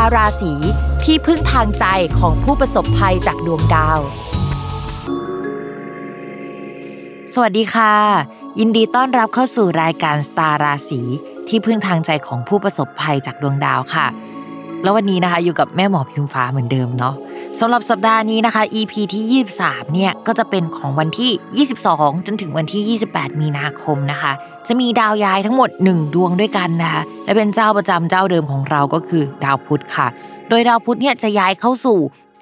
าราศีที่พึ่งทางใจของผู้ประสบภัยจากดวงดาว สวัสดีค่ะ ยินดีต้อนรับเข้าสู่รายการสตาร์ราศีที่พึ่งทางใจของผู้ประสบภัยจากดวงดาวค่ะ แล้ววันนี้นะคะอยู่กับแม่หมอพิมฟ้าเหมือนเดิมเนาะ สำหรับสัปดาห์นี้นะคะ EP ที่ 23 เนี่ย ก็จะเป็นของวันที่ 22 จนถึงวันที่ 28 มีนาคมนะคะ จะมีดาวย้ายทั้งหมด 1 ดวงด้วยกันนะคะ และเป็นเจ้าประจำเจ้าเดิมของเราก็คือดาวพุธค่ะ โดยดาวพุธเนี่ยจะย้ายเข้าสู่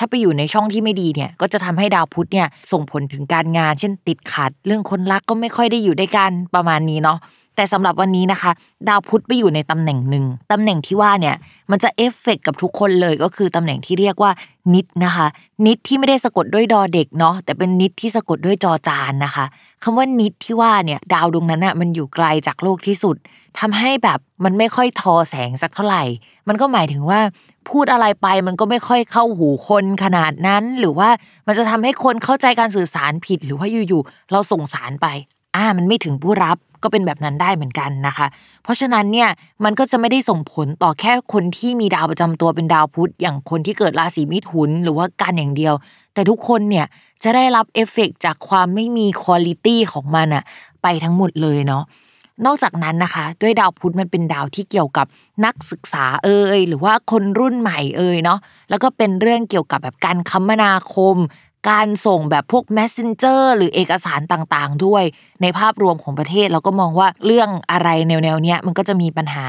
ถ้าไปอยู่ในช่องที่ไม่ดีเนี่ยก็จะทำให้ดาวพุธเนี่ยส่งผลถึงการงาน เช่นติดขัด เรื่องคนรักก็ไม่ค่อยได้อยู่ด้วยกันประมาณนี้เนาะแต่สำหรับวันนี้นะคะ ดาวพุธไปอยู่ในตำแหน่งหนึ่งตำแหน่งที่ว่าเนี่ยมันจะเอฟเฟกกับทุกคนเลยก็คือตำแหน่งที่เรียกว่านิดนะคะ นิดที่ไม่ได้สะกดด้วยดอเด็กเนาะแต่เป็นนิดที่สะกดด้วยจอจานนะคะคำว่านิดที่ว่าเนี่ยดาวดวงนั้นอะมันอยู่ไกลจากโลกที่สุดทำให้แบบมันไม่ค่อยทอแสงสักเท่าไหร่ มันก็หมายถึงว่าพูดอะไรไปมันก็ไม่ค่อยเข้าหูคนขนาดนั้น หรือว่ามันจะทำให้คนเข้าใจการสื่อสารผิด หรือว่าอยู่ๆเราส่งสารไป อ่า มันไม่ถึงผู้รับก็เป็นแบบนั้นได้เหมือนกันนะคะ เพราะฉะนั้นเนี่ยมันก็จะไม่ได้ส่งผลต่อแค่คนที่มีดาวประจำตัวเป็นดาวพุธอย่างคนที่เกิดราศีมิถุนหรือว่ากันอย่างเดียว แต่ทุกคนเนี่ยจะได้รับเอฟเฟกจากความไม่มีคุณลิตี้ของมันอะไปทั้งหมดเลยเนาะ นอกจากนั้นนะคะ ด้วยดาวพุธมันเป็นดาวที่เกี่ยวกับนักศึกษาเอ่ยหรือว่าคนรุ่นใหม่เอ่ยเนาะแล้วก็เป็นเรื่องเกี่ยวกับแบบการคมนาคม การส่งแบบพวก messenger หรือเอกสารต่างๆ ด้วย ในภาพรวมของประเทศเราก็มองว่าเรื่องอะไรแนวๆเนี้ยมันก็จะมีปัญหา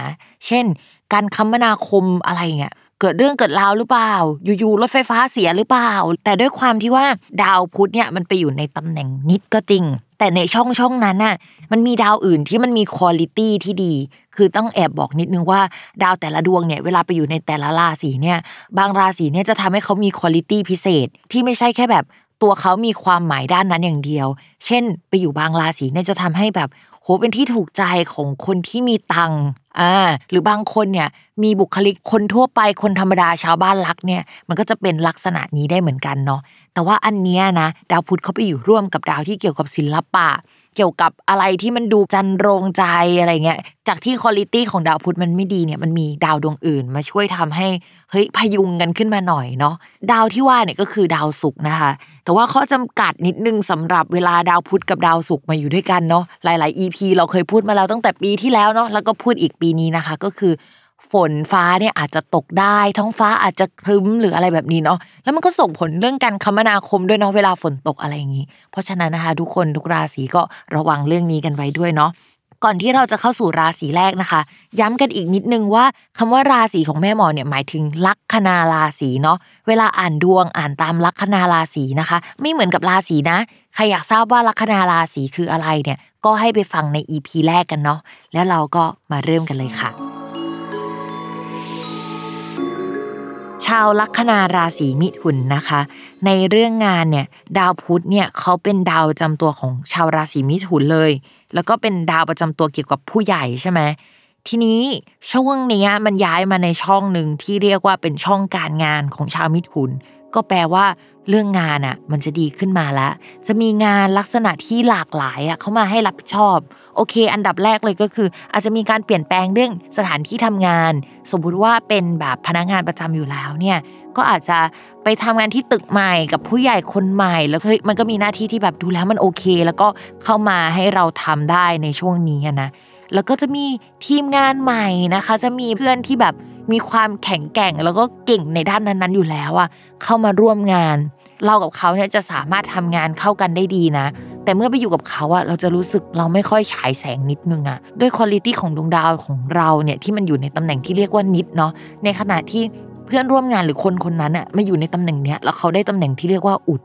เช่น การคมนาคมอะไรเงี้ยเกิดเรื่องเกิดราวหรือเปล่า อยู่ๆรถไฟฟ้าเสียหรือเปล่า แต่ด้วยความที่ว่าดาวพุธเนี่ยมันไปอยู่ในตำแหน่งนิดก็จริง แต่ในช่องช่องนั้นน่ะมันมีดาวอื่นที่มันมีคุณลิตี้ที่ดี คือต้องแอบบอกนิดนึงว่าดาวแต่ละดวงเนี่ยเวลาไปอยู่ในแต่ละราศีเนี่ย บางราศีเนี่ยจะทำให้เขามีคุณลิตี้พิเศษ ที่ไม่ใช่แค่แบบตัวเขามีความหมายด้านนั้นอย่างเดียว เช่น ไปอยู่บางราศีเนี่ยจะทำให้แบบโหเป็นที่ถูกใจของคนที่มีตังอ่าหรือบางคนเนี่ยมีบุคลิกคนทั่วไปคนธรรมดาชาวบ้านรักเนี่ย มันก็จะเป็นลักษณะนี้ได้เหมือนกันเนาะ แต่ว่าอันเนี้ยนะ ดาวพุธเขาไปอยู่ร่วมกับดาวที่เกี่ยวกับศิลปะ เกี่ยวกับอะไรที่มันดูจันโรงใจอะไรเงี้ย จากที่คุณลิตี้ของดาวพุธมันไม่ดีเนี่ยมันมีดาวดวงอื่น มาช่วยทำให้เฮ้ยพยุงกันขึ้นมาหน่อยเนาะดาวที่ว่าเนี่ยก็คือดาวศุกร์นะคะ แต่ว่าข้อจำกัดนิดนึงสำหรับเวลาดาวพุธกับดาวศุกร์มาอยู่ด้วยกันเนาะหลาย ๆ EP เราเคยพูดมาแล้วตั้งแต่ปีที่แล้วเนาะแล้วก็พูดอีกปีนี้นะคะ ก็คือ ฝนฟ้าเนี่ยอาจจะตกได้ ท้องฟ้าอาจจะครึ้มหรืออะไรแบบนี้เนาะแล้วมันก็ส่งผลเรื่องการคมนาคมด้วยเนาะเวลาฝนตกอะไรอย่างนี้ เพราะฉะนั้นนะคะ ทุกคนทุกราศีก็ระวังเรื่องนี้กันไว้ด้วยเนาะก่อนที่เราจะเข้าสู่ราศีแรกนะคะ ย้ำกันอีกนิดนึงว่าคำว่าราศีของแม่หมอเนี่ยหมายถึงลัคนาราศีเนาะเวลาอ่านดวงอ่านตามลัคนาราศีนะคะ ไม่เหมือนกับราศีนะใครอยากทราบว่าลัคนาราศีคืออะไรเนี่ยก็ให้ไปฟังใน EP แรกกันเนาะแล้วเราก็มาเริ่มกันเลยค่ะาวลัคนาราศีมิถุนนะคะ ในเรื่องงานเนี่ยดาวพุธเนี่ยเขาเป็นดาวประจำตัวของชาวราศีมิถุนเลย แล้วก็เป็นดาวประจำตัวเกี่ยวกับผู้ใหญ่ใช่ไหมทีนี้ช่วงนี้มันย้ายมาในช่องหนึ่งที่เรียกว่าเป็นช่องการงานของชาวมิถุน ก็แปลว่าเรื่องงานอะมันจะดีขึ้นมาแล้ว จะมีงานลักษณะที่หลากหลายอะเข้ามาให้รับผิดชอบ โอเค อันดับแรกเลยก็คือ อาจจะมีการเปลี่ยนแปลงเรื่องสถานที่ทำงาน สมมุติว่าเป็นแบบพนักงานประจำอยู่แล้วเนี่ยก็อาจจะไปทำงานที่ตึกใหม่กับผู้ใหญ่คนใหม่ แล้วมันก็มีหน้าที่ที่แบบดูแล้วมันโอเค แล้วก็เข้ามาให้เราทำได้ในช่วงนี้นะแล้วก็จะมีทีมงานใหม่นะคะ จะมีเพื่อนที่แบบมีความแข็งแกร่ง แล้วก็เก่งในด้านนั้นๆอยู่แล้วอะเข้ามาร่วมงาน เรากับเขาเนี่ยจะสามารถทำงานเข้ากันได้ดีนะ แต่เมื่อไปอยู่กับเขาอะเราจะรู้สึกเราไม่ค่อยฉายแสงนิดนึงอะด้วยคุณลิตี้ของดวงดาวของเราเนี่ยที่มันอยู่ในตำแหน่งที่เรียกว่านิดเนาะในขณะที่เพื่อนร่วมงานหรือคนคนนั้นอะมาอยู่ในตำแหน่งเนี้ยแล้วเขาได้ตำแหน่งที่เรียกว่าอุด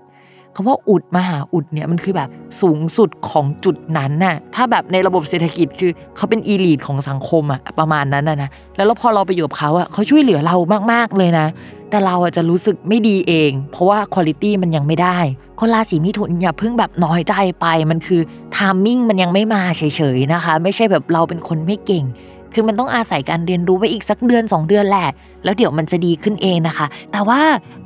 คำว่าอุดมหาอุดเนี่ยมันคือแบบสูงสุดของจุดนั้นน่ะถ้าแบบในระบบเศรษฐกิจคือเขาเป็นอีลีทของสังคมอะประมาณนั้นนะนะแล้วพอเราไปอยู่กับเขาอะเขาช่วยเหลือเรามากๆเลยนะ แต่เราอะจะรู้สึกไม่ดีเอง เพราะว่าคุณภาพมันยังไม่ได้ คนราศีมิถุนอย่าเพิ่งแบบน้อยใจไปมันคือทามมิ่งมันยังไม่มาเฉยๆนะคะ ไม่ใช่แบบเราเป็นคนไม่เก่ง คือมันต้องอาศัยการเรียนรู้ไปอีกสักเดือน 2 เดือนแหละ แล้วเดี๋ยวมันจะดีขึ้นเองนะคะ แต่ว่า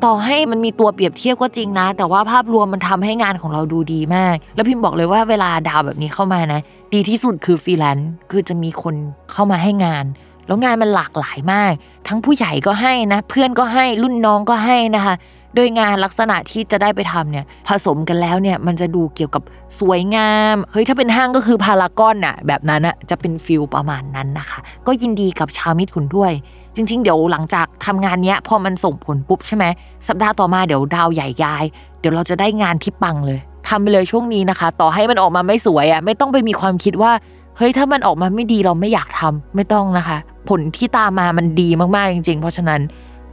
ต่อให้มันมีตัวเปรียบเทียบก็จริงนะ แต่ว่าภาพรวมมันทำให้งานของเราดูดีมาก แล้วพิมพ์บอกเลยว่าเวลาดาวแบบนี้เข้ามานะ ดีที่สุดคือฟรีแลนซ์ คือจะมีคนเข้ามาให้งาน แล้วงานมันหลากหลายมาก ทั้งผู้ใหญ่ก็ให้นะ เพื่อนก็ให้ รุ่นน้องก็ให้นะคะ โดยงานลักษณะที่จะได้ไปทำเนี่ยผสมกันแล้วเนี่ยมันจะดูเกี่ยวกับสวยงามเฮ้ยถ้าเป็นห้างก็คือพารากอนน่ะแบบนั้นน่ะจะเป็นฟิลประมาณนั้นนะคะ ก็ยินดีกับชาวมิตรขุนด้วย จริง ๆ เดี๋ยวหลังจากทำงานเนี้ยพอมันส่งผลปุ๊บใช่ไหมสัปดาห์ต่อมาเดี๋ยวดาวใหญ่ย้าย เดี๋ยวเราจะได้งานที่ปังเลยทำไปเลยช่วงนี้นะคะ ต่อให้มันออกมาไม่สวยอะไม่ต้องไปมีความคิดว่าเฮ้ยถ้ามันออกมาไม่ดีเราไม่อยากทำไม่ต้องนะคะ ผลที่ตามมามันดีมากๆจริง ๆ เพราะฉะนั้น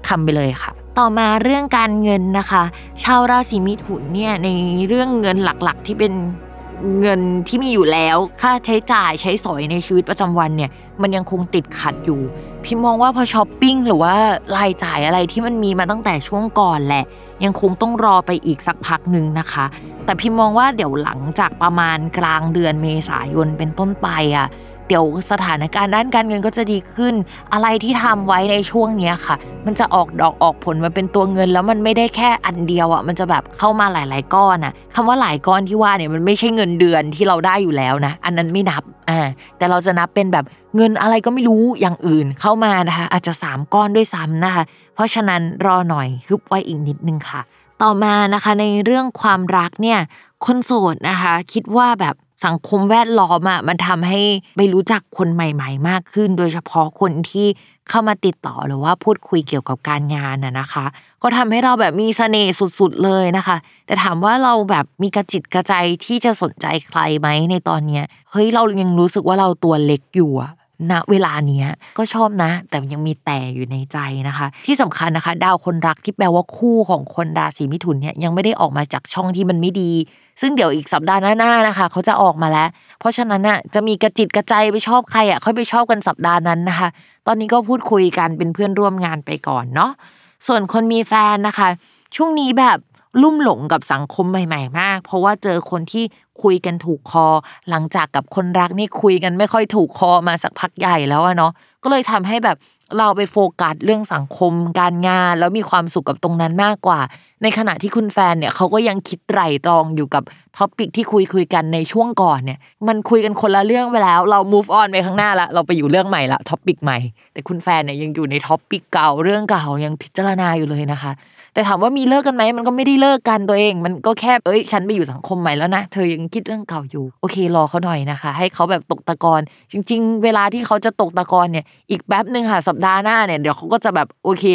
ทำไปเลยค่ะ ต่อมาเรื่องการเงินนะคะ ชาวราศีมิถุนเนี่ยในเรื่องเงินหลักๆ ที่เป็นเงินที่มีอยู่แล้ว ค่าใช้จ่ายใช้สอยในชีวิตประจำวันเนี่ย มันยังคงติดขัดอยู่ พี่มองว่าพอช้อปปิ้งหรือว่ารายจ่ายอะไรที่มันมีมาตั้งแต่ช่วงก่อนแหละ ยังคงต้องรอไปอีกสักพักหนึ่งนะคะ แต่พี่มองว่าเดี๋ยวหลังจากประมาณกลางเดือนเมษายนเป็นต้นไปอะ เดี๋ยวสถานการณ์ด้านการเงินก็จะดีขึ้น อะไรที่ทำไว้ในช่วงเนี้ยค่ะ มันจะออกดอกออกผลมาเป็นตัวเงิน แล้วมันไม่ได้แค่อันเดียวอะมันจะแบบเข้ามาหลาย ๆ ก้อนอะคำว่าหลายก้อนที่ว่าเนี่ยมันไม่ใช่เงินเดือนที่เราได้อยู่แล้วนะ อันนั้นไม่นับอ่าแต่เราจะนับเป็นแบบเงินอะไรก็ไม่รู้อย่างอื่นเข้ามานะคะ อาจจะ 3 ก้อนด้วยซ้ำนะคะ เพราะฉะนั้นรอหน่อยฮึบไว้อีกนิดนึงค่ะ ต่อมานะคะในเรื่องความรักเนี่ยคนโสดนะคะ คิดว่าแบบ สังคมแวดล้อมอะมันทำให้ไปรู้จักคนใหม่ ๆ มากขึ้น โดยเฉพาะคนที่เข้ามาติดต่อหรือว่าพูดคุยเกี่ยวกับการงานน่ะนะคะ ก็ทำให้เราแบบมีเสน่ห์สุดๆเลยนะคะ แต่ถามว่าเราแบบมีกระจิตกระใจที่จะสนใจใครไหมในตอนเนี้ยเฮ้ยเรายังรู้สึกว่าเราตัวเล็กอยู่อะณเวลาเนี้ยก็ชอบนะ แต่ยังมีแต่อยู่ในใจนะคะ ที่สำคัญนะคะ ดาวคนรักที่แปลว่าคู่ของคนราศีมิถุนเนี่ยยังไม่ได้ออกมาจากช่องที่มันไม่ดี ซึ่งเดี๋ยวอีกสัปดาห์หน้าๆนะคะเขาจะออกมาแล้ว เพราะฉะนั้นน่ะจะมีกระจิตกระใจไปชอบใครอะค่อยไปชอบกันสัปดาห์นั้นนะคะ ตอนนี้ก็พูดคุยกันเป็นเพื่อนร่วมงานไปก่อนเนาะส่วนคนมีแฟนนะคะ ช่วงนี้แบบลุ่มหลงกับสังคมใหม่ ๆ มาก เพราะว่าเจอคนที่คุยกันถูกคอ หลังจากกับคนรักนี่คุยกันไม่ค่อยถูกคอมาสักพักใหญ่แล้วอะเนาะก็เลยทำให้แบบ เราไปโฟกัสเรื่องสังคมการงาน แล้วมีความสุขกับตรงนั้นมากกว่า ในขณะที่คุณแฟนเนี่ยเขาก็ยังคิดไตร่ตรองอยู่กับtopic ที่คุยคุยกันในช่วงก่อนเนี่ย มันคุยกันคนละเรื่องไปแล้ว เรา move on ไปข้างหน้าละเราไปอยู่เรื่องใหม่ละ topic ใหม่ แต่คุณแฟนเนี่ยยังอยู่ใน topic เก่าเรื่องเก่ายังพิจารณาอยู่เลยนะคะ แต่ถามว่ามีเลิกกันไหมมันก็ไม่ได้เลิกกันตัวเอง มันก็แค่เอ้ยฉันไปอยู่สังคมใหม่แล้วนะเธอยังคิดเรื่องเก่าอยู่ โอเครอเขาหน่อยนะคะ ให้เขาแบบตกตะกอนจริง ๆ เวลาที่เขาจะตกตะกอนเนี่ยอีกแป๊บหนึ่งค่ะสัปดาห์หน้าเนี่ยเดี๋ยวเขาก็จะแบบโอเค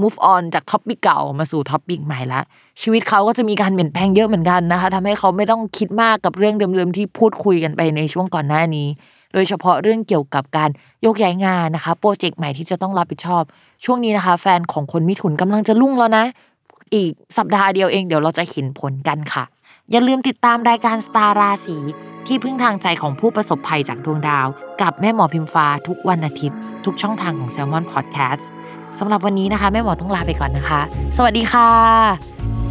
move on จาก topic เก่ามาสู่ topic ใหม่ละชีวิตเขาก็จะมีการเปลี่ยนแปลงเยอะเหมือนกันนะคะทำให้เขาไม่ต้องคิดมากกับเรื่องเดิมๆที่พูดคุยกันไปในช่วงก่อนหน้านี้ โดยเฉพาะเรื่องเกี่ยวกับการโยกย้ายงานนะคะโปรเจกต์ใหม่ที่จะต้องรับผิดชอบ ช่วงนี้นะคะ แฟนของคนมิถุนกำลังจะรุ่งแล้วนะ อีกสัปดาห์เดียวเองเดี๋ยวเราจะเห็นผลกันค่ะ อย่าลืมติดตามรายการสตาร์ราศีที่พึ่งทางใจของผู้ประสบภัยจากดวงดาว กับแม่หมอพิมฟ้าทุกวันอาทิตย์ ทุกช่องทางของ s ซ l m o n Podcast สำหรับวันนี้นะคะ แม่หมอต้องลาไปก่อนนะคะ สวัสดีค่ะ